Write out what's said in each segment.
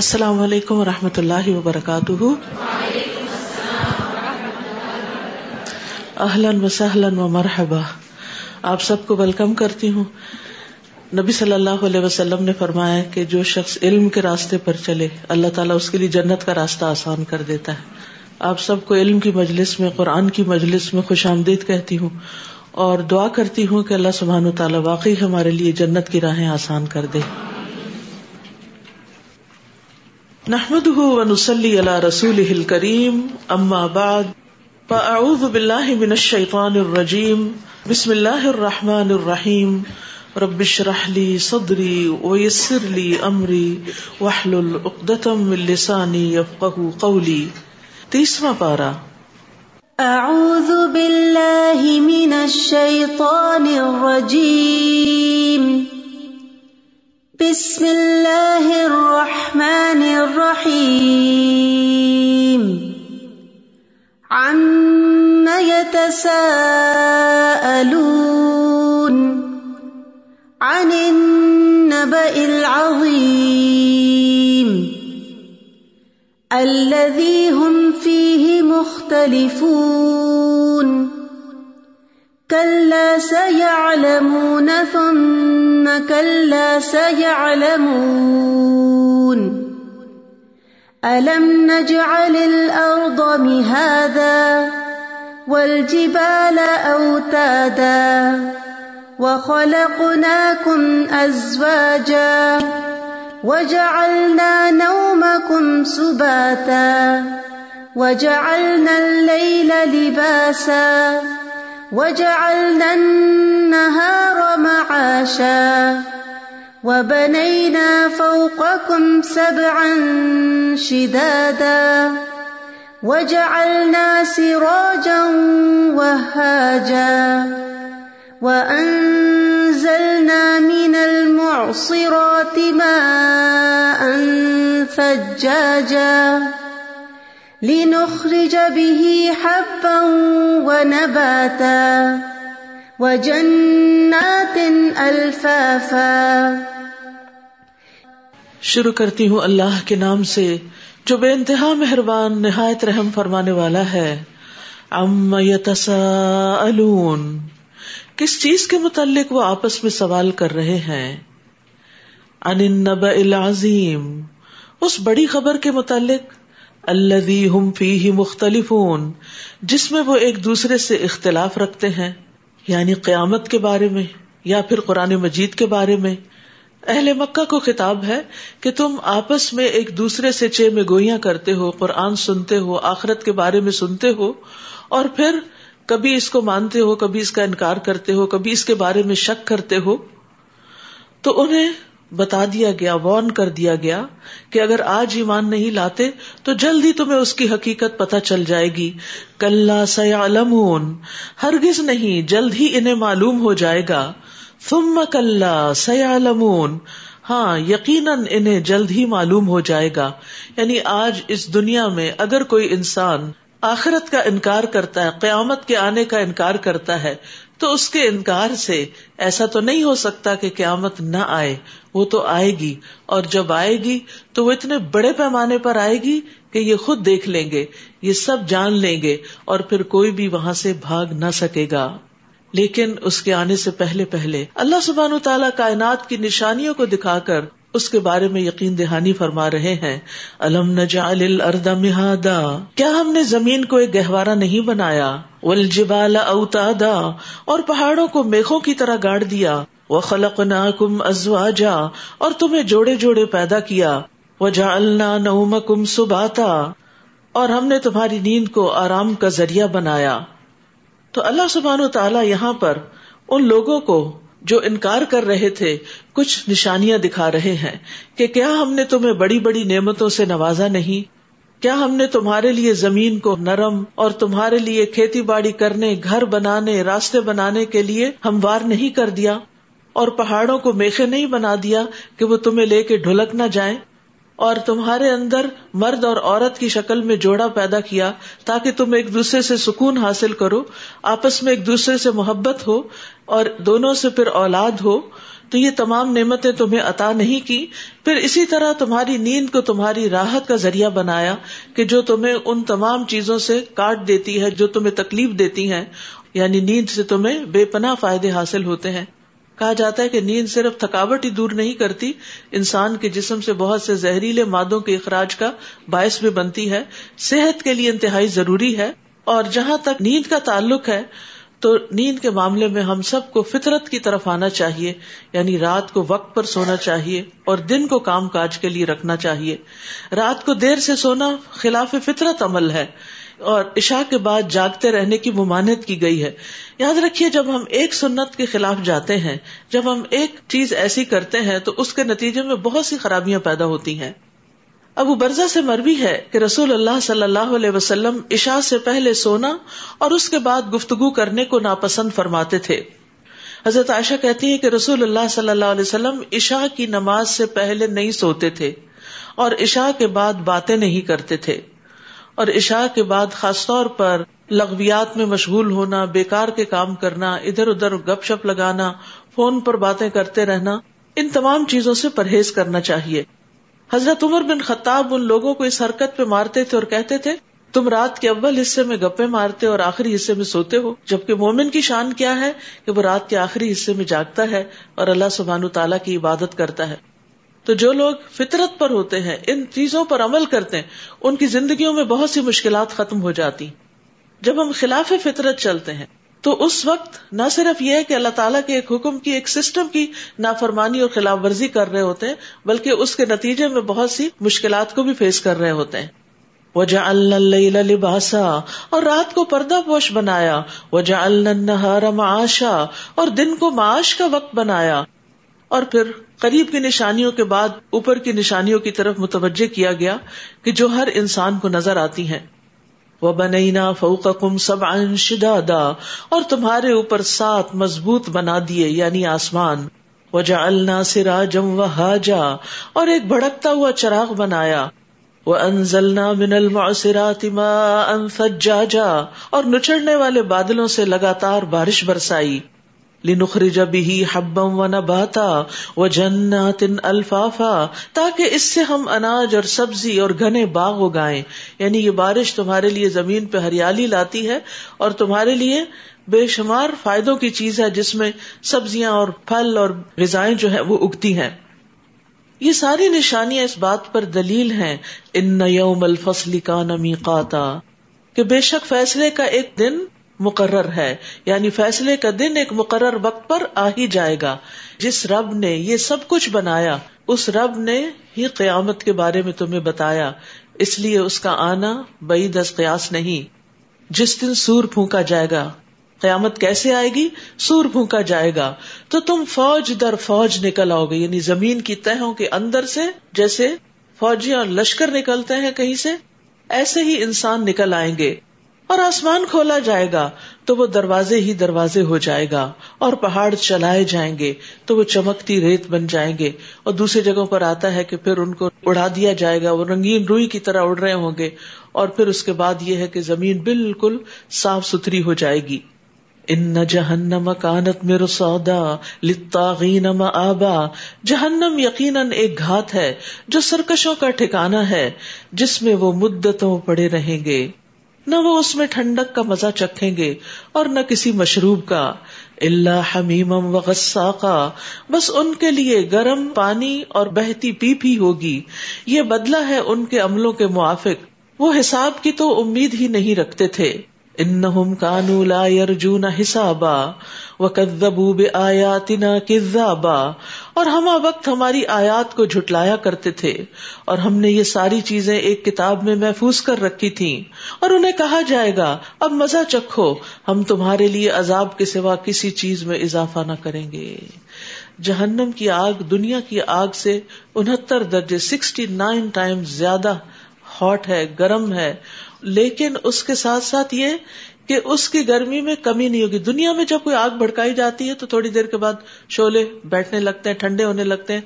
السلام علیکم و رحمۃ اللہ وبرکاتہ۔ اہلن و سہلن و مرحبا آپ سب کو ویلکم کرتی ہوں۔ نبی صلی اللہ علیہ وسلم نے فرمایا کہ جو شخص علم کے راستے پر چلے، اللہ تعالیٰ اس کے لیے جنت کا راستہ آسان کر دیتا ہے۔ آپ سب کو علم کی مجلس میں، قرآن کی مجلس میں خوش آمدید کہتی ہوں۔ اور دعا کرتی ہوں کہ اللہ سبحان و تعالیٰ واقعی ہمارے لیے جنت کی راہیں آسان کر دے۔ نحمد ونسلی اللہ رسول کریم اما بعد فاعوذ باللہ من الشیطان الرجیم بسم اللہ الرحمن الرحیم ربش رحلی صدری ویسر لی امری وحلل اقدتم من لسانی یفقہ قولی تیسواں پارا اعوذ باللہ من الشیطان الرجیم بسم اللہ الرحمن الرحیم۔ عم يتساءلون عن النبأ العظيم الذي هم فيه مختلفون كلا سيعلمون ثم كلا سيعلمون ألم نجعل الأرض مهادا والجبال أوتادا وخلقناكم أزواجا وجعلنا نومكم سباتا وجعلنا الليل لباسا وجعلنا النهار معاشا وبنينا فوقكم سبعا شدادا وجعلنا سراجا وهاجا وأنزلنا من المعصرات ماء ثجاجا لنخرج به حبا ونباتا وجنات الفافا شروع کرتی ہوں اللہ کے نام سے، جو بے انتہا مہربان، نہایت رحم فرمانے والا ہے۔ ام یتساءلون کس چیز کے متعلق وہ آپس میں سوال کر رہے ہیں؟ ان النبأ العظیم اس بڑی خبر کے متعلق۔ الذي هم فيه مختلفون۔ جس میں وہ ایک دوسرے سے اختلاف رکھتے ہیں۔ یعنی قیامت کے بارے میں یا پھر قرآن مجید کے بارے میں۔ اہل مکہ کو خطاب ہے کہ تم آپس میں ایک دوسرے سے چے میں گوئیاں کرتے ہو، قرآن سنتے ہو، آخرت کے بارے میں سنتے ہو، اور پھر کبھی اس کو مانتے ہو، کبھی اس کا انکار کرتے ہو، کبھی اس کے بارے میں شک کرتے ہو۔ تو انہیں بتا دیا گیا وارن کر دیا گیا کہ اگر آج ایمان نہیں لاتے تو جلد ہی تمہیں اس کی حقیقت پتہ چل جائے گی۔ کل سیالمون ہرگز نہیں، جلد ہی انہیں معلوم ہو جائے گا۔ ثم کل سیالمون ہاں یقیناً انہیں جلد ہی معلوم ہو جائے گا۔ یعنی آج اس دنیا میں اگر کوئی انسان آخرت کا انکار کرتا ہے، قیامت کے آنے کا انکار کرتا ہے، تو اس کے انکار سے ایسا تو نہیں ہو سکتا کہ قیامت نہ آئے۔ وہ تو آئے گی۔ اور جب آئے گی، تو وہ اتنے بڑے پیمانے پر آئے گی کہ یہ خود دیکھ لیں گے، یہ سب جان لیں گے اور پھر کوئی بھی وہاں سے بھاگ نہ سکے گا۔ لیکن اس کے آنے سے پہلے پہلے اللہ سبحان تعالیٰ کائنات کی نشانیوں کو دکھا کر اس کے بارے میں یقین دہانی فرما رہے ہیں۔ الم نجعل الارض مہادا۔ کیا ہم نے زمین کو ایک گہوارا نہیں بنایا؟ والجبال اوتادا۔ اور پہاڑوں کو میخوں کی طرح گاڑ دیا۔ وخلقناکم ازواجا۔ اور تمہیں جوڑے جوڑے پیدا کیا۔ وجعلنا نومکم سباتا۔ اور ہم نے تمہاری نیند کو آرام کا ذریعہ بنایا۔ تو اللہ سبحانہ تعالیٰ یہاں پر ان لوگوں کو جو انکار کر رہے تھے، کچھ نشانیاں دکھا رہے ہیں کہ کیا ہم نے تمہیں بڑی بڑی نعمتوں سے نوازا نہیں؟ کیا ہم نے تمہارے لیے زمین کو نرم اور تمہارے لیے کھیتی باڑی کرنے، گھر بنانے، راستے بنانے کے لیے ہموار نہیں کر دیا؟ اور پہاڑوں کو میخے نہیں بنا دیا کہ وہ تمہیں لے کے ڈھلک نہ جائیں؟ اور تمہارے اندر مرد اور عورت کی شکل میں جوڑا پیدا کیا تاکہ تم ایک دوسرے سے سکون حاصل کرو، آپس میں ایک دوسرے سے محبت ہو اور دونوں سے پھر اولاد ہو۔ تو یہ تمام نعمتیں تمہیں عطا نہیں کی۔ پھر اسی طرح تمہاری نیند کو تمہاری راحت کا ذریعہ بنایا کہ جو تمہیں ان تمام چیزوں سے کاٹ دیتی ہے، جو تمہیں تکلیف دیتی ہیں یعنی نیند سے تمہیں بے پناہ فائدے حاصل ہوتے ہیں۔ کہا جاتا ہے کہ نیند صرف تھکاوٹ ہی دور نہیں کرتی، انسان کے جسم سے بہت سے زہریلے مادوں کے اخراج کا باعث بھی بنتی ہے۔ صحت کے لیے انتہائی ضروری ہے۔ اور جہاں تک نیند کا تعلق ہے، تو نیند کے معاملے میں ہم سب کو فطرت کی طرف آنا چاہیے یعنی رات کو وقت پر سونا چاہیے اور دن کو کام کاج کے لیے رکھنا چاہیے۔ رات کو دیر سے سونا خلاف فطرت عمل ہے۔ اور عشاء کے بعد جاگتے رہنے کی ممانت کی گئی ہے۔ یاد رکھیے، جب ہم ایک سنت کے خلاف جاتے ہیں، جب ہم ایک چیز ایسی کرتے ہیں، تو اس کے نتیجے میں بہت سی خرابیاں پیدا ہوتی ہیں۔ ابو برزا سے مربی ہے کہ رسول اللہ صلی اللہ علیہ وسلم عشاء سے پہلے سونا اور اس کے بعد گفتگو کرنے کو ناپسند فرماتے تھے۔ حضرت عائشہ کہتی ہے کہ رسول اللہ صلی اللہ علیہ وسلم عشاء کی نماز سے پہلے نہیں سوتے تھے اور عشاء کے بعد باتیں نہیں کرتے تھے۔ اور عشاء کے بعد خاص طور پر لغویات میں مشغول ہونا، بیکار کے کام کرنا، ادھر ادھر گپ شپ لگانا، فون پر باتیں کرتے رہنا، ان تمام چیزوں سے پرہیز کرنا چاہیے۔ حضرت عمر بن خطاب ان لوگوں کو اس حرکت پہ مارتے تھے اور کہتے تھے، تم رات کے اول حصے میں گپے مارتے اور آخری حصے میں سوتے ہو، جبکہ مومن کی شان کیا ہے کہ وہ رات کے آخری حصے میں جاگتا ہے اور اللہ سبحان تعالیٰ کی عبادت کرتا ہے۔ تو جو لوگ فطرت پر ہوتے ہیں، ان چیزوں پر عمل کرتے ہیں، ان کی زندگیوں میں بہت سی مشکلات ختم ہو جاتی۔ جب ہم خلاف فطرت چلتے ہیں، تو اس وقت نہ صرف یہ ہے کہ اللہ تعالیٰ کے ایک حکم کی، ایک سسٹم کی نافرمانی اور خلاف ورزی کر رہے ہوتے ہیں، بلکہ اس کے نتیجے میں بہت سی مشکلات کو بھی فیس کر رہے ہوتے ہیں۔ وجہ اللہ لباسا، اور رات کو پردہ پوش بنایا۔ وجہ النہار معاشا، اور دن کو معاش کا وقت بنایا۔ اور پھر قریب کی نشانیوں کے بعد اوپر کی نشانیوں کی طرف متوجہ کیا گیا کہ جو ہر انسان کو نظر آتی ہیں۔ وہ بنینا فوق کم سب شدادا، اور تمہارے اوپر سات مضبوط بنا دیے یعنی آسمان۔ وجا النا سرا جم و حاجا اور ایک بھڑکتا ہوا چراغ بنایا۔ وہ انزلنا من المعصرات ماء ثجاجا، اور نچڑنے والے بادلوں سے لگاتار بارش برسائی۔ لنخرج به حبا ونباتا وجنات الفافا، تاکہ اس سے ہم اناج اور سبزی اور گھنے باغ اگائیں۔ یعنی یہ بارش تمہارے لیے زمین پہ ہریالی لاتی ہے اور تمہارے لیے بے شمار فائدوں کی چیز ہے جس میں سبزیاں اور پھل اور غذائیں جو ہے وہ اگتی ہیں۔ یہ ساری نشانیاں اس بات پر دلیل ہیں۔ ان یوم الفصل کا نمی کہ بے شک فیصلے کا ایک دن مقرر ہے۔ یعنی فیصلے کا دن ایک مقرر وقت پر آ ہی جائے گا۔ جس رب نے یہ سب کچھ بنایا، اس رب نے ہی قیامت کے بارے میں تمہیں بتایا۔ اس لیے اس کا آنا بئی دس قیاس نہیں۔ جس دن سور پھونکا جائے گا، قیامت کیسے آئے گی؟ سور پھونکا جائے گا۔ تو تم فوج در فوج نکل آؤ گے۔ یعنی زمین کی تہوں کے اندر سے جیسے فوجیاں لشکر نکلتے ہیں کہیں سے، ایسے ہی انسان نکل آئیں گے۔ اور آسمان کھولا جائے گا تو وہ دروازے ہی دروازے ہو جائے گا اور پہاڑ چلائے جائیں گے تو وہ چمکتی ریت بن جائیں گے اور دوسری جگہوں پر آتا ہے کہ پھر ان کو اڑا دیا جائے گا وہ رنگین روئی کی طرح اڑ رہے ہوں گے اور پھر اس کے بعد یہ ہے کہ زمین بالکل صاف ستھری ہو جائے گی۔ ان جہنم کانت میرو سودا لتاغین آبا جہنم یقیناً ایک گھات ہے جو سرکشوں کا ٹھکانا ہے جس میں وہ مدتوں پڑے رہیں گے۔ نہ وہ اس میں ٹھنڈک کا مزہ چکھیں گے اور نہ کسی مشروب کا۔ اللہ حمیم و غصہ کا بس ان کے لیے گرم پانی اور بہتی پی پی ہوگی۔ یہ بدلہ ہے ان کے عملوں کے موافق۔ وہ حساب کی تو امید ہی نہیں رکھتے تھے۔ انہم کانو لا یرجون حسابا وکذبوا بآیاتنا کذابا اور ہم وقت ہماری آیات کو جھٹلایا کرتے تھے اور ہم نے یہ ساری چیزیں ایک کتاب میں محفوظ کر رکھی تھی اور انہیں کہا جائے گا، اب مزہ چکھو، ہم تمہارے لیے عذاب کے سوا کسی چیز میں اضافہ نہ کریں گے۔ جہنم کی آگ، دنیا کی آگ سے انہتر درجے، سکسٹی نائن ٹائم زیادہ ہاٹ ہے، گرم ہے لیکن اس کے ساتھ ساتھ یہ کہ اس کی گرمی میں کمی نہیں ہوگی۔ دنیا میں جب کوئی آگ بھڑکائی جاتی ہے تو تھوڑی دیر کے بعد شولے بیٹھنے لگتے ہیں، ٹھنڈے ہونے لگتے ہیں۔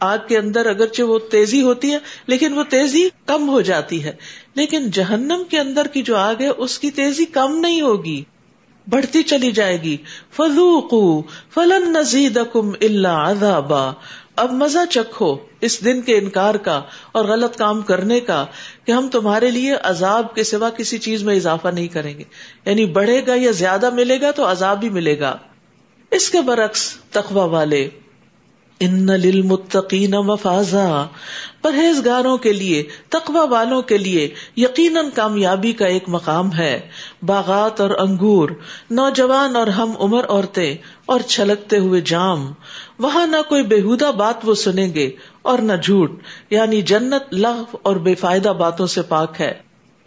آگ کے اندر اگرچہ وہ تیزی ہوتی ہے، لیکن وہ تیزی کم ہو جاتی ہے۔ لیکن جہنم کے اندر کی جو آگ ہے، اس کی تیزی کم نہیں ہوگی۔ بڑھتی چلی جائے گی۔ فلوقو فلن نزید کم اللہ اب مزہ چکھو اس دن کے انکار کا اور غلط کام کرنے کا کہ ہم تمہارے لیے عذاب کے سوا کسی چیز میں اضافہ نہیں کریں گے۔ یعنی بڑھے گا یا زیادہ ملے گا تو عذاب بھی ملے گا۔ اس کے برعکس تخوا والے، ان للمتقین مفازا، پرہیزگاروں کے لیے تقوا والوں کے لیے یقیناً کامیابی کا ایک مقام ہے۔ باغات اور انگور، نوجوان اور ہم عمر عورتیں اور چھلکتے ہوئے جام۔ وہاں نہ کوئی بےحدہ بات وہ سنیں گے اور نہ جھوٹ یعنی جنت لغ اور بے فائدہ باتوں سے پاک ہے۔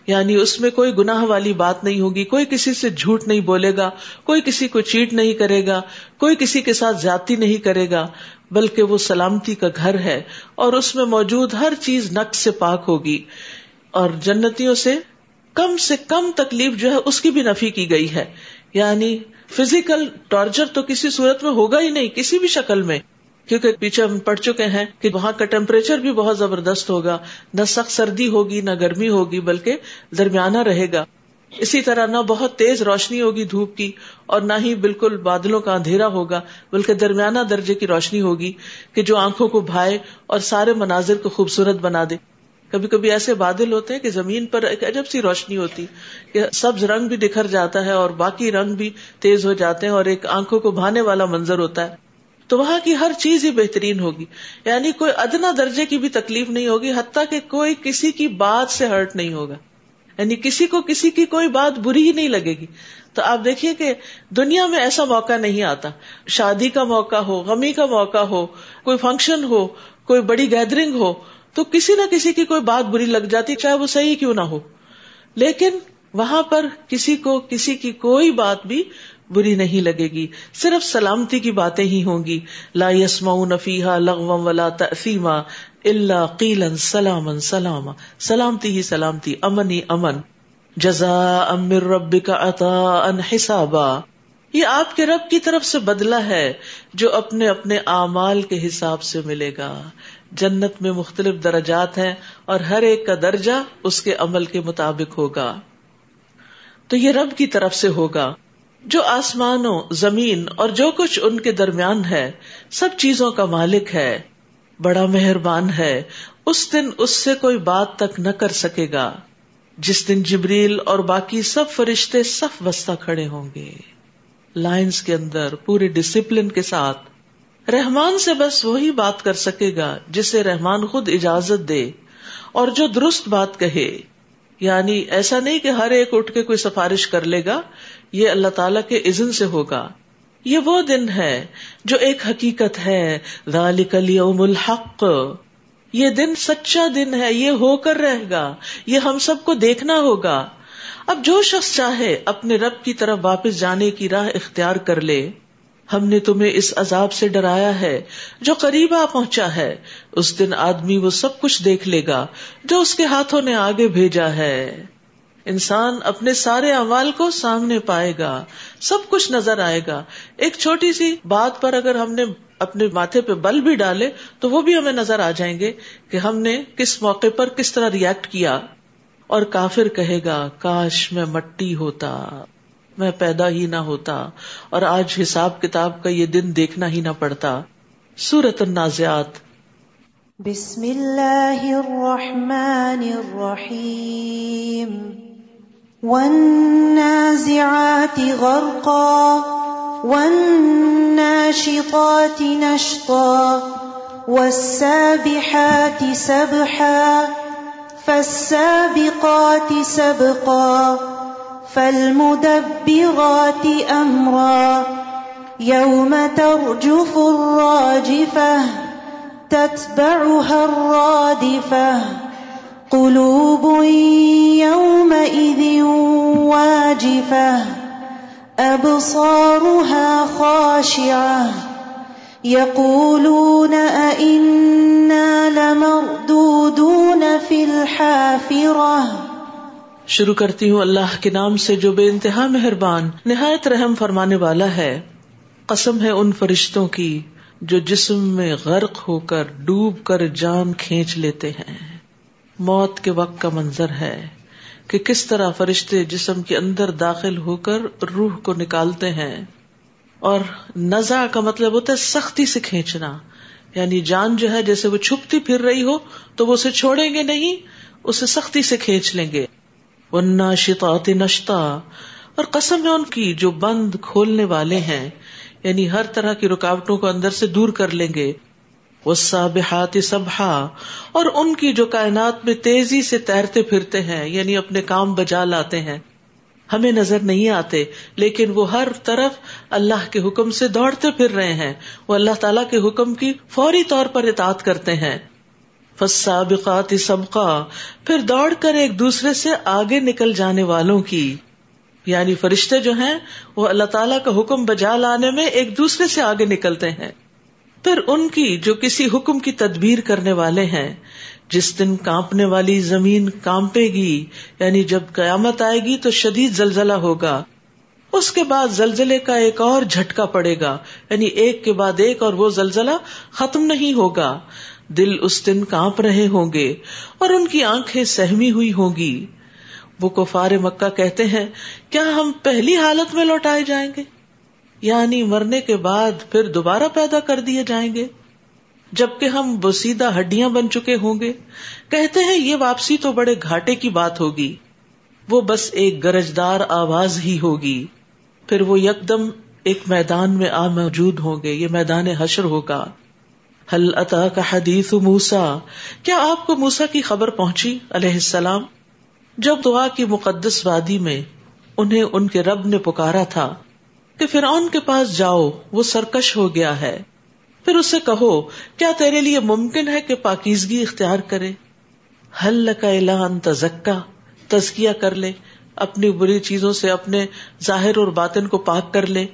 یعنی اس میں کوئی گناہ والی بات نہیں ہوگی، کوئی کسی سے جھوٹ نہیں بولے گا، کوئی کسی کو چیٹ نہیں کرے گا، کوئی کسی کے ساتھ زیادتی نہیں کرے گا، بلکہ وہ سلامتی کا گھر ہے اور اس میں موجود ہر چیز نقص سے پاک ہوگی۔ اور جنتیوں سے کم سے کم تکلیف جو ہے، اس کی بھی نفی کی گئی ہے۔ یعنی فزیکل ٹارچر تو کسی صورت میں ہوگا ہی نہیں، کسی بھی شکل میں۔ کیونکہ پیچھے ہم پڑھ چکے ہیں کہ وہاں کا ٹیمپریچر بھی بہت زبردست ہوگا۔ نہ سخت سردی ہوگی، نہ گرمی ہوگی، بلکہ درمیانہ رہے گا۔ اسی طرح نہ بہت تیز روشنی ہوگی دھوپ کی، اور نہ ہی بالکل بادلوں کا اندھیرا ہوگا، بلکہ درمیانہ درجے کی روشنی ہوگی کہ جو آنکھوں کو بھائے اور سارے مناظر کو خوبصورت بنا دے۔ کبھی کبھی ایسے بادل ہوتے ہیں کہ زمین پر ایک عجب سی روشنی ہوتی کہ سبز رنگ بھی بکھر جاتا ہے اور باقی رنگ بھی تیز ہو جاتے ہیں اور ایک آنکھوں کو بھانے والا منظر ہوتا ہے۔ تو وہاں کی ہر چیز ہی بہترین ہوگی۔ یعنی کوئی ادنا درجے کی بھی تکلیف نہیں ہوگی، حتیٰ کہ کوئی کسی کی بات سے ہرٹ نہیں ہوگا۔ یعنی کسی کو کسی کی کوئی بات بری ہی نہیں لگے گی۔ تو آپ دیکھیے کہ دنیا میں ایسا موقع نہیں آتا۔ شادی کا موقع ہو، غمی کا موقع ہو، کوئی فنکشن ہو، کوئی بڑی گیدرنگ ہو تو کسی نہ کسی کی کوئی بات بری لگ جاتی، چاہے وہ صحیح کیوں نہ ہو۔ لیکن وہاں پر کسی کو کسی کی کوئی بات بھی بری نہیں لگے گی۔ صرف سلامتی کی باتیں ہی ہوں گی۔ لا یسما نفیحا لغم ولا تفیما اللہ قیلن سلام سلام سلامتی ہی سلامتی، امن ہی امن۔ جزا امر رب کا عطا ان حسابا۔ یہ آپ کے رب کی طرف سے بدلا ہے جو اپنے اپنے اعمال کے حساب سے ملے گا۔ جنت میں مختلف درجات ہیں اور ہر ایک کا درجہ اس کے عمل کے مطابق ہوگا۔ تو یہ رب کی طرف سے ہوگا۔ جو آسمانوں زمین اور جو کچھ ان کے درمیان ہے، سب چیزوں کا مالک ہے۔ بڑا مہربان ہے۔ اس دن اس سے کوئی بات تک نہ کر سکے گا۔ جس دن جبریل اور باقی سب فرشتے صف وسطہ کھڑے ہوں گے۔ لائنز کے اندر پورے ڈسپلن کے ساتھ رحمان سے بس وہی بات کر سکے گا جسے رحمان خود اجازت دے اور جو درست بات کہے۔ یعنی ایسا نہیں کہ ہر ایک اٹھ کے کوئی سفارش کر لے گا، یہ اللہ تعالی کے عزن سے ہوگا۔ یہ وہ دن ہے جو ایک حقیقت ہے۔ ذالک اليوم الحق۔ یہ دن سچا دن ہے، یہ ہو کر رہے گا، یہ ہم سب کو دیکھنا ہوگا۔ اب جو شخص چاہے اپنے رب کی طرف واپس جانے کی راہ اختیار کر لے۔ ہم نے تمہیں اس عذاب سے ڈرایا ہے، جو قریب آ پہنچا ہے۔ اس دن آدمی وہ سب کچھ دیکھ لے گا، جو اس کے ہاتھوں نے آگے بھیجا ہے۔ انسان اپنے سارے اعمال کو سامنے پائے گا، سب کچھ نظر آئے گا۔ ایک چھوٹی سی بات پر اگر ہم نے اپنے ماتھے پہ بل بھی ڈالے، تو وہ بھی ہمیں نظر آ جائیں گے کہ ہم نے کس موقع پر کس طرح ریئیکٹ کیا۔ اور کافر کہے گا، کاش میں مٹی ہوتا۔ میں پیدا ہی نہ ہوتا اور آج حساب کتاب کا یہ دن دیکھنا ہی نہ پڑتا۔ سورت النازعات۔ بسم اللہ الرحمن الرحیم۔ والنازعات غرقا، والناشطات نشطا، والسابحات سبحا، فالسابقات سبقا۔ فالمدبرات أمرا يوم ترجف الراجفة تتبعها الرادفة قلوب يومئذ واجفة أبصارها خاشعة يقولون أئنا لمردودون في الحافرة شروع کرتی ہوں اللہ کے نام سے جو بے انتہا مہربان، نہایت رحم فرمانے والا ہے۔ قسم ہے ان فرشتوں کی جو جسم میں غرق ہو کر ڈوب کر جان کھینچ لیتے ہیں۔ موت کے وقت کا منظر ہے کہ کس طرح فرشتے جسم کے اندر داخل ہو کر روح کو نکالتے ہیں۔ اور نزا کا مطلب ہوتا ہے سختی سے کھینچنا۔ یعنی جان جو ہے جیسے وہ چھپتی پھر رہی ہو تو وہ اسے چھوڑیں گے نہیں، اسے سختی سے کھینچ لیں گے۔ وہ نشتا اور قسم ہے ان کی جو بند کھولنے والے ہیں یعنی ہر طرح کی رکاوٹوں کو اندر سے دور کر لیں گے۔ وہ سابحات سبھا اور ان کی جو کائنات میں تیزی سے تیرتے پھرتے ہیں یعنی اپنے کام بجا لاتے ہیں۔ ہمیں نظر نہیں آتے، لیکن وہ ہر طرف اللہ کے حکم سے دوڑتے پھر رہے ہیں۔ وہ اللہ تعالیٰ کے حکم کی فوری طور پر اطاعت کرتے ہیں۔ فسابقات سبقہ پھر دوڑ کر ایک دوسرے سے آگے نکل جانے والوں کی۔ یعنی فرشتے جو ہیں، وہ اللہ تعالیٰ کا حکم بجا لانے میں ایک دوسرے سے آگے نکلتے ہیں۔ پھر ان کی جو کسی حکم کی تدبیر کرنے والے ہیں، جس دن کانپنے والی زمین کانپے گی یعنی جب قیامت آئے گی تو شدید زلزلہ ہوگا۔ اس کے بعد زلزلے کا ایک اور جھٹکا پڑے گا یعنی ایک کے بعد ایک اور وہ زلزلہ ختم نہیں ہوگا۔ دل اس دن کانپ رہے ہوں گے اور ان کی آنکھیں سہمی ہوئی ہوں گی۔ وہ کفار مکہ کہتے ہیں، کیا ہم پہلی حالت میں لوٹائے جائیں گے؟ یعنی مرنے کے بعد پھر دوبارہ پیدا کر دیے جائیں گے۔ جبکہ ہم بسیدہ ہڈیاں بن چکے ہوں گے۔ کہتے ہیں، یہ واپسی تو بڑے گھاٹے کی بات ہوگی۔ وہ بس ایک گرجدار آواز ہی ہوگی۔ پھر وہ یکدم ایک میدان میں آ موجود ہوں گے۔ یہ میدان حشر ہوگا۔ حل عطا کا حدیث موسا کیا آپ کو موسا کی خبر پہنچی علیہ السلام؟ جب دعا کی مقدس وادی میں انہیں ان کے رب نے پکارا تھا کہ فرعون کے پاس جاؤ، وہ سرکش ہو گیا ہے۔ پھر اسے کہو، کیا تیرے لیے ممکن ہے کہ پاکیزگی اختیار کرے؟ حل کا اعلان تزکا؟ تزکیا کر لے، اپنی بری چیزوں سے اپنے ظاہر اور باطن کو پاک کر لے۔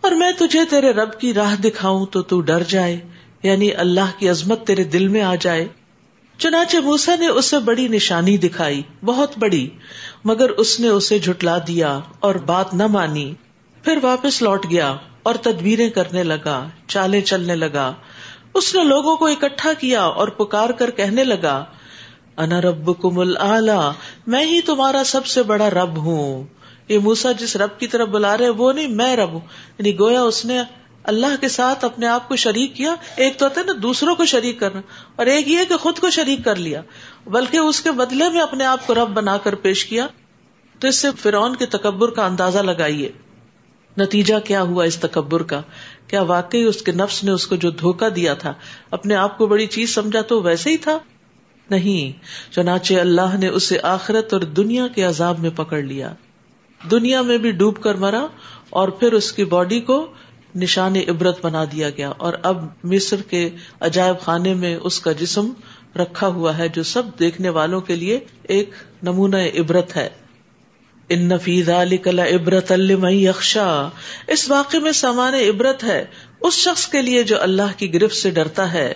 اور میں تجھے تیرے رب کی راہ دکھاؤں تو تو ڈر جائے۔ یعنی اللہ کی عظمت تیرے دل میں آ جائے۔ چنانچہ موسا نے اسے بڑی نشانی دکھائی، بہت بڑی، مگر اس نے اسے جھٹلا دیا اور بات نہ مانی۔ پھر واپس لوٹ گیا اور تدبیریں کرنے لگا چالے چلنے لگا۔ اس نے لوگوں کو اکٹھا کیا اور پکار کر کہنے لگا، انا رب کم میں ہی تمہارا سب سے بڑا رب ہوں۔ یہ موسا جس رب کی طرف بلا رہے وہ نہیں، میں رب ہوں۔ یعنی گویا اس نے اللہ کے ساتھ اپنے آپ کو شریک کیا، ایک تو ہوتا ہے نا دوسروں کو شریک کرنا، اور ایک یہ کہ خود کو شریک کر لیا، بلکہ اس کے بدلے میں اپنے آپ کو رب بنا کر پیش کیا۔ تو اس سے فرعون کے تکبر کا اندازہ لگائیے۔ نتیجہ کیا ہوا اس تکبر کا؟ کیا واقعی اس کے نفس نے اس کو جو دھوکا دیا تھا، اپنے آپ کو بڑی چیز سمجھا تو ویسے ہی تھا؟ نہیں، چنانچہ اللہ نے اسے آخرت اور دنیا کے عذاب میں پکڑ لیا۔ دنیا میں بھی ڈوب کر مرا، اور پھر اس کی باڈی کو نشان عبرت بنا دیا گیا اور اب مصر کے عجائب خانے میں اس کا جسم رکھا ہوا ہے جو سب دیکھنے والوں کے لیے ایک نمونہ عبرت ہے۔ ان نفیز علی کلا عبرت یکشا اس واقعے میں سامان عبرت ہے اس شخص کے لیے جو اللہ کی گرفت سے ڈرتا ہے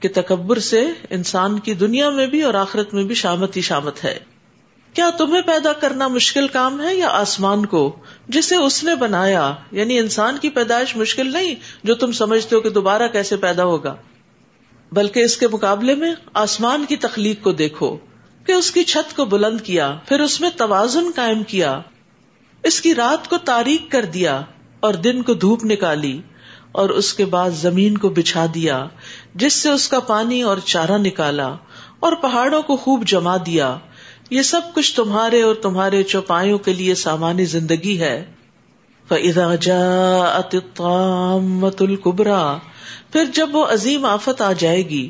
کہ تکبر سے انسان کی دنیا میں بھی اور آخرت میں بھی شامت ہی شامت ہے۔ کیا تمہیں پیدا کرنا مشکل کام ہے یا آسمان کو جسے اس نے بنایا؟ یعنی انسان کی پیدائش مشکل نہیں جو تم سمجھتے ہو کہ دوبارہ کیسے پیدا ہوگا۔ بلکہ اس کے مقابلے میں آسمان کی تخلیق کو دیکھو کہ اس کی چھت کو بلند کیا، پھر اس میں توازن قائم کیا۔ اس کی رات کو تاریخ کر دیا اور دن کو دھوپ نکالی اور اس کے بعد زمین کو بچھا دیا، جس سے اس کا پانی اور چارہ نکالا اور پہاڑوں کو خوب جما دیا۔ یہ سب کچھ تمہارے اور تمہارے چوپایوں کے لیے سامانی زندگی ہے۔ فَإِذَا جَاءَتِ الطَّامَّةُ الْكُبْرَى، پھر جب وہ عظیم آفت آ جائے گی،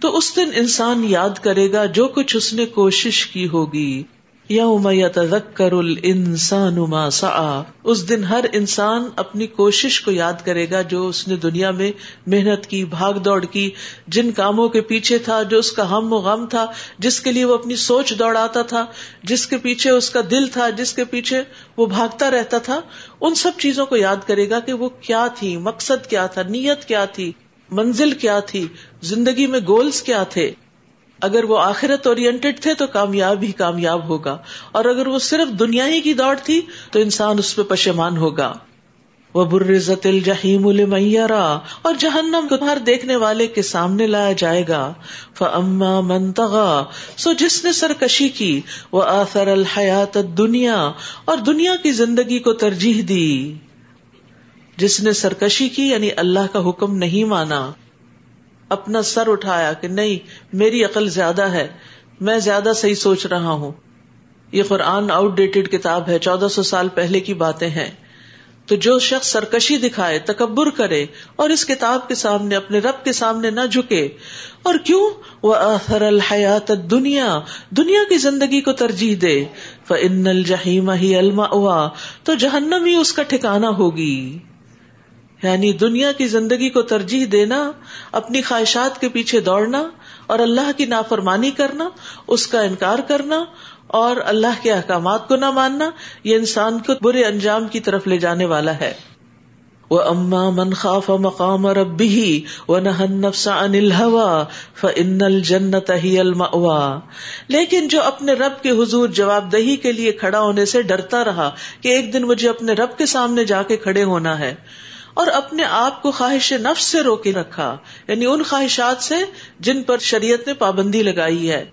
تو اس دن انسان یاد کرے گا جو کچھ اس نے کوشش کی ہوگی۔ یوم یتذکر الانسان ما سعا اس دن ہر انسان اپنی کوشش کو یاد کرے گا جو اس نے دنیا میں محنت کی، بھاگ دوڑ کی، جن کاموں کے پیچھے تھا، جو اس کا ہم و غم تھا، جس کے لیے وہ اپنی سوچ دوڑاتا تھا، جس کے پیچھے اس کا دل تھا، جس کے پیچھے وہ بھاگتا رہتا تھا۔ ان سب چیزوں کو یاد کرے گا کہ وہ کیا تھی، مقصد کیا تھا، نیت کیا تھی، منزل کیا تھی، زندگی میں گولس کیا تھے۔ اگر وہ آخرت اورینٹیڈ تھے تو کامیاب ہی کامیاب ہوگا اور اگر وہ صرف دنیا ہی کی دوڑ تھی تو انسان اس پہ پشمان ہوگا۔ وہ برزت الجحیم المیرا اور جہنم کو ہر دیکھنے والے کے سامنے لایا جائے گا۔ فاما من تغا سو جس نے سرکشی کی وہ آثر الحیات دنیا اور دنیا کی زندگی کو ترجیح دی۔ جس نے سرکشی کی یعنی اللہ کا حکم نہیں مانا۔ اپنا سر اٹھایا کہ نہیں، میری عقل زیادہ ہے، میں زیادہ صحیح سوچ رہا ہوں۔ یہ قرآن آؤٹ ڈیٹڈ کتاب ہے، چودہ سو سال پہلے کی باتیں ہیں۔ تو جو شخص سرکشی دکھائے، تکبر کرے اور اس کتاب کے سامنے، اپنے رب کے سامنے نہ جھکے۔ اور کیوں؟ وہ آخر الحیات دنیا دنیا کی زندگی کو ترجیح دے۔ ان الجحیم ہی الما تو جہنم ہی اس کا ٹھکانا ہوگی۔ یعنی دنیا کی زندگی کو ترجیح دینا، اپنی خواہشات کے پیچھے دوڑنا اور اللہ کی نافرمانی کرنا، اس کا انکار کرنا اور اللہ کے احکامات کو نہ ماننا، یہ انسان کو برے انجام کی طرف لے جانے والا ہے۔ وہ اما من خاف مقام ربی و الجنت ہی الما لیکن جو اپنے رب کے حضور جواب دہی کے لیے کھڑا ہونے سے ڈرتا رہا کہ ایک دن مجھے اپنے رب کے سامنے جا کے کھڑے ہونا ہے اور اپنے آپ کو خواہش نفس سے روکے رکھا۔ یعنی ان خواہشات سے جن پر شریعت نے پابندی لگائی ہے۔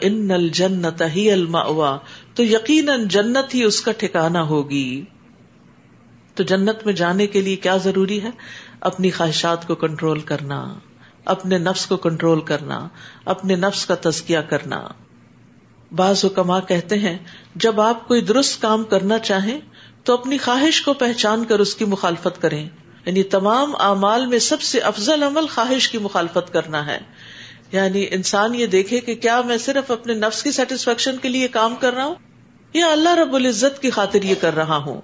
ان الجنت ہی الما تو یقیناً جنت ہی اس کا ٹھکانا ہوگی۔ تو جنت میں جانے کے لیے کیا ضروری ہے؟ اپنی خواہشات کو کنٹرول کرنا، اپنے نفس کو کنٹرول کرنا، اپنے نفس کا تزکیہ کرنا۔ بعض حکما کہتے ہیں، جب آپ کوئی درست کام کرنا چاہیں تو اپنی خواہش کو پہچان کر اس کی مخالفت کریں۔ یعنی تمام اعمال میں سب سے افضل عمل خواہش کی مخالفت کرنا ہے۔ یعنی انسان یہ دیکھے کہ کیا میں صرف اپنے نفس کی سیٹسفیکشن کے لیے کام کر رہا ہوں یا اللہ رب العزت کی خاطر یہ کر رہا ہوں۔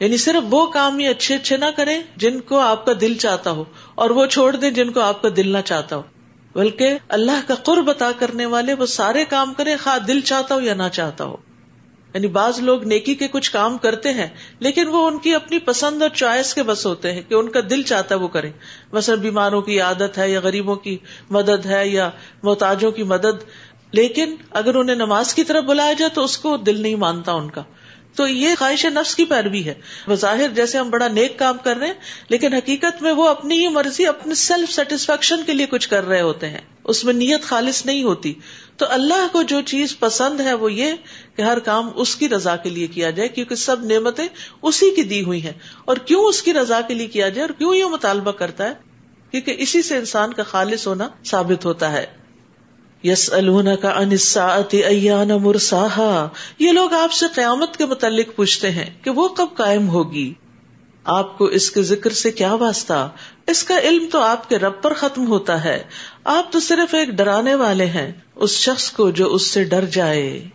یعنی صرف وہ کام ہی اچھے اچھے نہ کریں جن کو آپ کا دل چاہتا ہو اور وہ چھوڑ دیں جن کو آپ کا دل نہ چاہتا ہو۔ بلکہ اللہ کا قرب عطا کرنے والے وہ سارے کام کریں خواہ دل چاہتا ہو یا نہ چاہتا ہو۔ یعنی بعض لوگ نیکی کے کچھ کام کرتے ہیں، لیکن وہ ان کی اپنی پسند اور چوائس کے بس ہوتے ہیں کہ ان کا دل چاہتا ہے وہ کریں۔ مثلا بیماروں کی عادت ہے یا غریبوں کی مدد ہے یا محتاجوں کی مدد، لیکن اگر انہیں نماز کی طرف بلایا جائے تو اس کو دل نہیں مانتا ان کا۔ تو یہ خواہش نفس کی پیروی ہے۔ بظاہر جیسے ہم بڑا نیک کام کر رہے ہیں، لیکن حقیقت میں وہ اپنی ہی مرضی، اپنے سیلف سیٹسفیکشن کے لیے کچھ کر رہے ہوتے ہیں۔ اس میں نیت خالص نہیں ہوتی۔ تو اللہ کو جو چیز پسند ہے وہ یہ کہ ہر کام اس کی رضا کے لیے کیا جائے، کیونکہ سب نعمتیں اسی کی دی ہوئی ہیں۔ اور کیوں اس کی رضا کے لیے کیا جائے اور کیوں یہ مطالبہ کرتا ہے؟ کیونکہ اسی سے انسان کا خالص ہونا ثابت ہوتا ہے۔ یس کا انساط ایان مرساہا۔ یہ لوگ آپ سے قیامت کے متعلق پوچھتے ہیں کہ وہ کب قائم ہوگی۔ آپ کو اس کے ذکر سے کیا واسطہ؟ اس کا علم تو آپ کے رب پر ختم ہوتا ہے۔ آپ تو صرف ایک ڈرانے والے ہیں، اس شخص کو جو اس سے ڈر جائے۔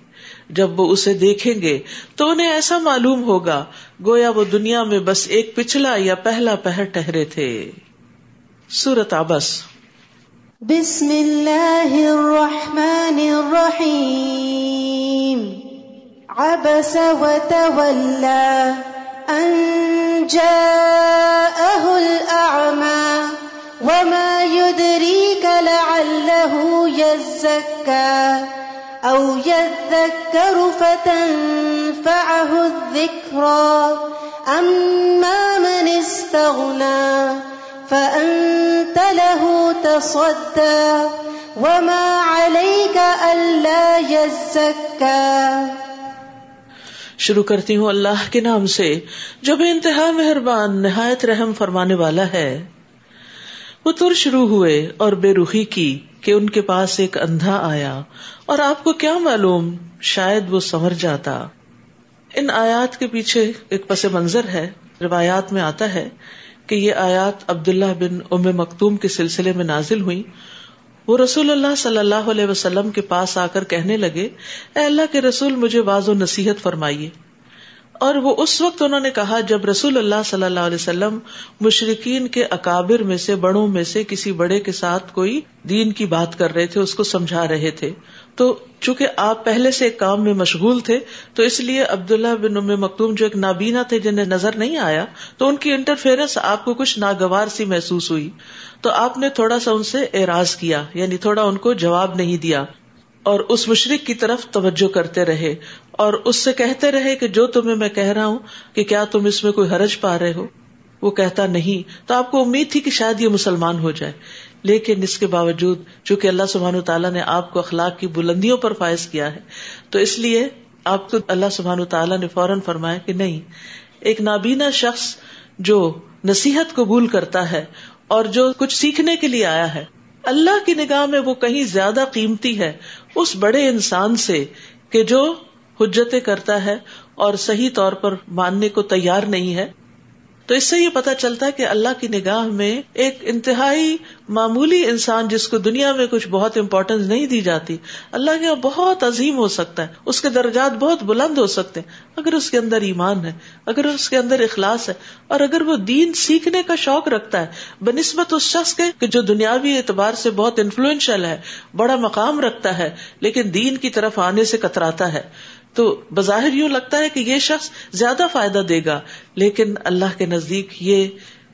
جب وہ اسے دیکھیں گے تو انہیں ایسا معلوم ہوگا، گویا وہ دنیا میں بس ایک پچھلا یا پہلا پہر ٹہرے تھے۔ سورت آبس بسم اللہ الرحمن الرحیم۔ عبس وتولى ان جاءه الاعمى وما يدريك لعله يزكى او يذكر فتنفعه الذكرى اما من استغنى فأنت له تصدى وما عليك ألا يزكى شروع کرتی ہوں اللہ کے نام سے، جو بے انتہا مہربان، نہایت رحم فرمانے والا ہے۔ وہ تر شروع ہوئے اور بے روحی کی کہ ان کے پاس ایک اندھا آیا اور آپ کو کیا معلوم، شاید وہ سمر جاتا۔ ان آیات کے پیچھے ایک پس منظر ہے، روایات میں آتا ہے کہ یہ آیات عبداللہ بن ام مکتوم کے سلسلے میں نازل ہوئی وہ رسول اللہ صلی اللہ علیہ وسلم کے پاس آ کر کہنے لگے، اے اللہ کے رسول مجھے واض و نصیحت فرمائیے۔ اور وہ اس وقت انہوں نے کہا جب رسول اللہ صلی اللہ علیہ وسلم مشرقین کے اکابر میں سے، بڑوں میں سے کسی بڑے کے ساتھ کوئی دین کی بات کر رہے تھے، اس کو سمجھا رہے تھے۔ تو چونکہ آپ پہلے سے ایک کام میں مشغول تھے، تو اس لیے عبداللہ بن ام مکتوم جو ایک نابینا تھے جنہیں نظر نہیں آیا، تو ان کی انٹرفیئرنس آپ کو کچھ ناگوار سی محسوس ہوئی۔ تو آپ نے تھوڑا سا ان سے اعراض کیا یعنی تھوڑا ان کو جواب نہیں دیا۔ اور اس مشرق کی طرف توجہ کرتے رہے۔ اور اس سے کہتے رہے کہ جو تمہیں میں کہہ رہا ہوں کہ کیا تم اس میں کوئی حرج پا رہے ہو؟ وہ کہتا نہیں۔ تو آپ کو امید تھی کہ شاید یہ مسلمان ہو جائے۔ لیکن اس کے باوجود چونکہ اللہ سبحان تعالیٰ نے آپ کو اخلاق کی بلندیوں پر فائز کیا ہے، تو اس لیے آپ کو اللہ سبحان تعالیٰ نے فوراً فرمایا کہ نہیں، ایک نابینا شخص جو نصیحت قبول کرتا ہے اور جو کچھ سیکھنے کے لیے آیا ہے، اللہ کی نگاہ میں وہ کہیں زیادہ قیمتی ہے اس بڑے انسان سے کہ جو حجتیں کرتا ہے اور صحیح طور پر ماننے کو تیار نہیں ہے۔ تو اس سے یہ پتا چلتا ہے کہ اللہ کی نگاہ میں ایک انتہائی معمولی انسان جس کو دنیا میں کچھ بہت امپورٹینس نہیں دی جاتی، اللہ کے بہت عظیم ہو سکتا ہے، اس کے درجات بہت بلند ہو سکتے ہیں۔ اگر اس کے اندر ایمان ہے، اگر اس کے اندر اخلاص ہے، اور اگر وہ دین سیکھنے کا شوق رکھتا ہے بہ نسبت اس شخص کے کہ جو دنیاوی اعتبار سے بہت انفلوئنشل ہے، بڑا مقام رکھتا ہے، لیکن دین کی طرف آنے سے کتراتا ہے۔ تو بظاہر یوں لگتا ہے کہ یہ شخص زیادہ فائدہ دے گا، لیکن اللہ کے نزدیک یہ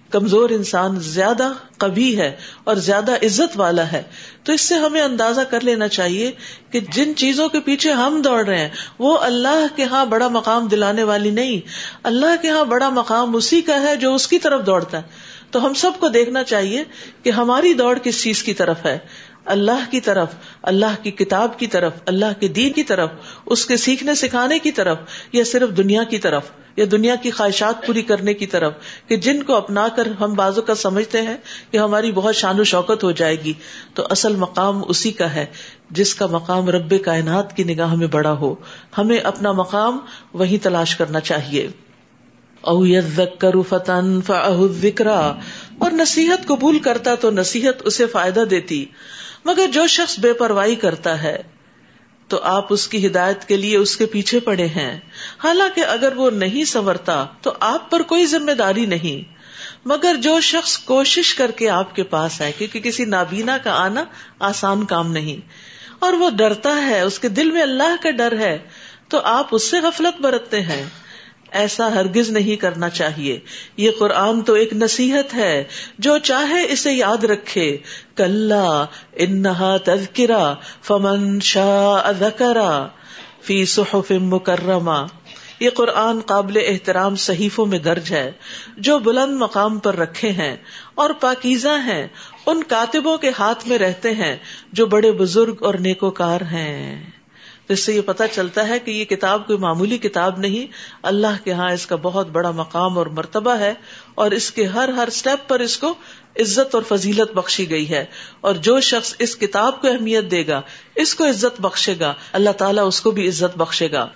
کمزور انسان زیادہ کبھی ہے اور زیادہ عزت والا ہے۔ تو اس سے ہمیں اندازہ کر لینا چاہیے کہ جن چیزوں کے پیچھے ہم دوڑ رہے ہیں، وہ اللہ کے ہاں بڑا مقام دلانے والی نہیں۔ اللہ کے ہاں بڑا مقام اسی کا ہے جو اس کی طرف دوڑتا ہے۔ تو ہم سب کو دیکھنا چاہیے کہ ہماری دوڑ کس چیز کی طرف ہے۔ اللہ کی طرف، اللہ کی کتاب کی طرف، اللہ کے دین کی طرف، اس کے سیکھنے سکھانے کی طرف، یا صرف دنیا کی طرف، یا دنیا کی خواہشات پوری کرنے کی طرف، کہ جن کو اپنا کر ہم بازو کا سمجھتے ہیں کہ ہماری بہت شان و شوکت ہو جائے گی۔ تو اصل مقام اسی کا ہے، جس کا مقام رب کائنات کی نگاہ میں بڑا ہو۔ ہمیں اپنا مقام وہی تلاش کرنا چاہیے۔ او کرو فتن فکرا اور نصیحت قبول کرتا تو نصیحت اسے فائدہ دیتی۔ مگر جو شخص بے پرواہی کرتا ہے، تو آپ اس کی ہدایت کے لیے اس کے پیچھے پڑے ہیں۔ حالانکہ اگر وہ نہیں سنورتا، تو آپ پر کوئی ذمہ داری نہیں۔ مگر جو شخص کوشش کر کے آپ کے پاس آئے کیونکہ کسی نابینا کا آنا آسان کام نہیں۔ اور وہ ڈرتا ہے، اس کے دل میں اللہ کا ڈر ہے، تو آپ اس سے غفلت برتتے ہیں۔ ایسا ہرگز نہیں کرنا چاہیے۔ یہ قرآن تو ایک نصیحت ہے۔ جو چاہے اسے یاد رکھے۔ کل انہا تذکرا فمن شاہ فی صحف مکرمہ۔ یہ قرآن قابل احترام صحیفوں میں درج ہے۔ جو بلند مقام پر رکھے ہیں اور پاکیزہ ہیں۔ ان کاتبوں کے ہاتھ میں رہتے ہیں جو بڑے بزرگ اور نیکوکار ہیں۔ اس سے یہ پتا چلتا ہے کہ یہ کتاب کوئی معمولی کتاب نہیں۔ اللہ کے ہاں اس کا بہت بڑا مقام اور مرتبہ ہے اور اس کے ہر ہر اسٹیپ پر اس کو عزت اور فضیلت بخشی گئی ہے۔ اور جو شخص اس کتاب کو اہمیت دے گا، اس کو عزت بخشے گا۔ اللہ تعالیٰ اس کو بھی عزت بخشے گا۔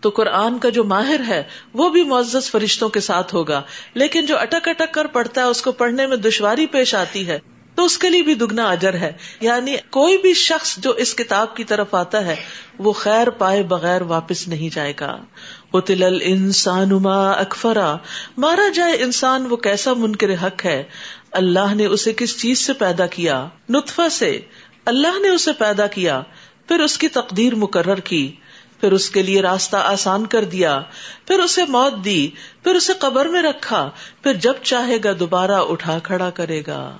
تو قرآن کا جو ماہر ہے، وہ بھی معزز فرشتوں کے ساتھ ہوگا۔ لیکن جو اٹک اٹک کر پڑھتا ہے، اس کو پڑھنے میں دشواری پیش آتی ہے۔ تو اس کے لیے بھی دگنا اجر ہے۔ یعنی کوئی بھی شخص جو اس کتاب کی طرف آتا ہے، وہ خیر پائے بغیر واپس نہیں جائے گا۔ قتل الانسان ما اکفرا مارا جائے انسان، وہ کیسا منکر حق ہے؟ اللہ نے اسے کس چیز سے پیدا کیا؟ نطفہ سے۔ اللہ نے اسے پیدا کیا، پھر اس کی تقدیر مقرر کی، پھر اس کے لیے راستہ آسان کر دیا، پھر اسے موت دی، پھر اسے قبر میں رکھا، پھر جب چاہے گا دوبارہ اٹھا کھڑا کرے گا۔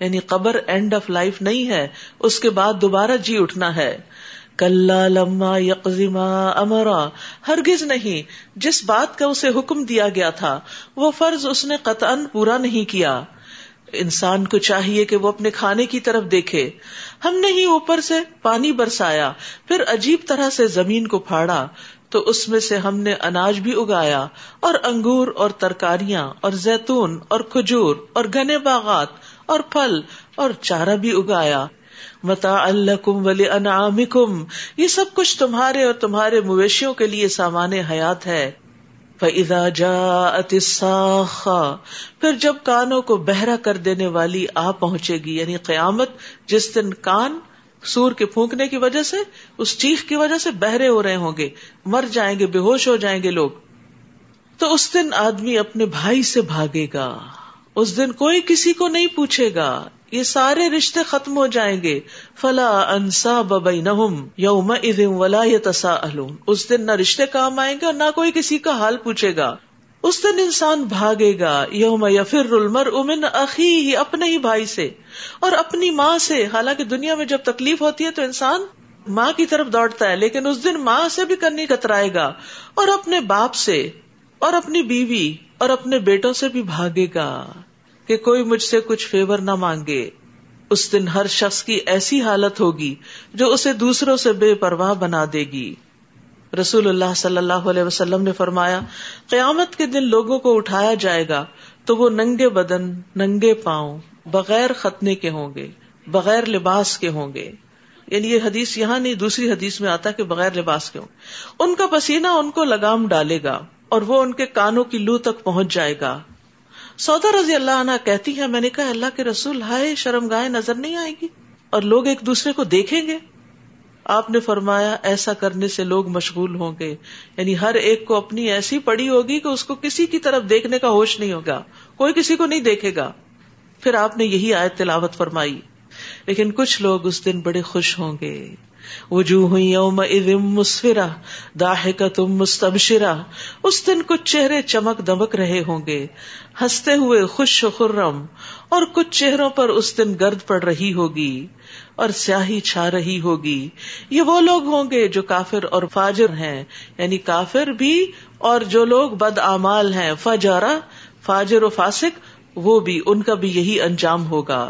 یعنی قبر اینڈ آف لائف نہیں ہے، اس کے بعد دوبارہ جی اٹھنا ہے۔ کل لما یکزیما امرا۔ ہرگز نہیں، جس بات کا اسے حکم دیا گیا تھا، وہ فرض اس نے قطن پورا نہیں کیا۔ انسان کو چاہیے کہ وہ اپنے کھانے کی طرف دیکھے۔ ہم نے ہی اوپر سے پانی برسایا، پھر عجیب طرح سے زمین کو پھاڑا۔ تو اس میں سے ہم نے اناج بھی اگایا، اور انگور اور ترکاریاں، اور زیتون، اور کھجور، اور گنے باغات اور پھل اور چارہ بھی اگایا۔ متا اللہ کم ولی انعامکم یہ سب کچھ تمہارے اور تمہارے مویشیوں کے لیے سامان حیات ہے۔ فَإِذَا جَاءَتِ پھر جب کانوں کو بہرا کر دینے والی آ پہنچے گی یعنی قیامت، جس دن کان سور کے پھونکنے کی وجہ سے، اس چیخ کی وجہ سے بہرے ہو رہے ہوں گے، مر جائیں گے، بے ہوش ہو جائیں گے لوگ۔ تو اس دن آدمی اپنے بھائی سے بھاگے گا۔ اس دن کوئی کسی کو نہیں پوچھے گا، یہ سارے رشتے ختم ہو جائیں گے۔ فلا انسا یوم ولا تسا اس دن نہ رشتے کام آئیں گے اور نہ کوئی کسی کا حال پوچھے گا۔ اس دن انسان بھاگے گا۔ یوم یا المر امن عقی ہی اپنے ہی بھائی سے اور اپنی ماں سے۔ حالانکہ دنیا میں جب تکلیف ہوتی ہے تو انسان ماں کی طرف دوڑتا ہے، لیکن اس دن ماں سے بھی کرنی کترائے گا اور اپنے باپ سے اور اپنی بیوی اور اپنے بیٹوں سے بھی بھاگے گا کہ کوئی مجھ سے کچھ فیور نہ مانگے۔ اس دن ہر شخص کی ایسی حالت ہوگی جو اسے دوسروں سے بے پرواہ بنا دے گی۔ رسول اللہ صلی اللہ علیہ وسلم نے فرمایا، قیامت کے دن لوگوں کو اٹھایا جائے گا تو وہ ننگے بدن، ننگے پاؤں، بغیر ختنے کے ہوں گے، بغیر لباس کے ہوں گے۔ یعنی یہ حدیث یہاں نہیں، دوسری حدیث میں آتا کہ بغیر لباس کے ہوں۔ ان کا پسینہ ان کو لگام ڈالے گا۔ اور وہ ان کے کانوں کی لو تک پہنچ جائے گا۔ سودا رضی اللہ عنہ کہتی ہے، میں نے کہا، اللہ کے رسول، ہائے، شرم گائے نظر نہیں آئے گی۔ اور لوگ ایک دوسرے کو دیکھیں گے۔ آپ نے فرمایا، ایسا کرنے سے لوگ مشغول ہوں گے۔ یعنی ہر ایک کو اپنی ایسی پڑی ہوگی کہ اس کو کسی کی طرف دیکھنے کا ہوش نہیں ہوگا۔ کوئی کسی کو نہیں دیکھے گا۔ پھر آپ نے یہی آیت تلاوت فرمائی۔ لیکن کچھ لوگ اس دن بڑے خوش ہوں گے۔ وجوہ یوم مسفرا داہ تم مستبشرا اس دن کچھ چہرے چمک دمک رہے ہوں گے، ہنستے ہوئے خوش و خرم، اور کچھ چہروں پر اس دن گرد پڑ رہی ہوگی، اور سیاہی چھا رہی ہوگی۔ یہ وہ لوگ ہوں گے جو کافر اور فاجر ہیں یعنی کافر بھی اور جو لوگ بد امال ہیں فجارا فاجر و فاسق، وہ بھی، ان کا بھی یہی انجام ہوگا۔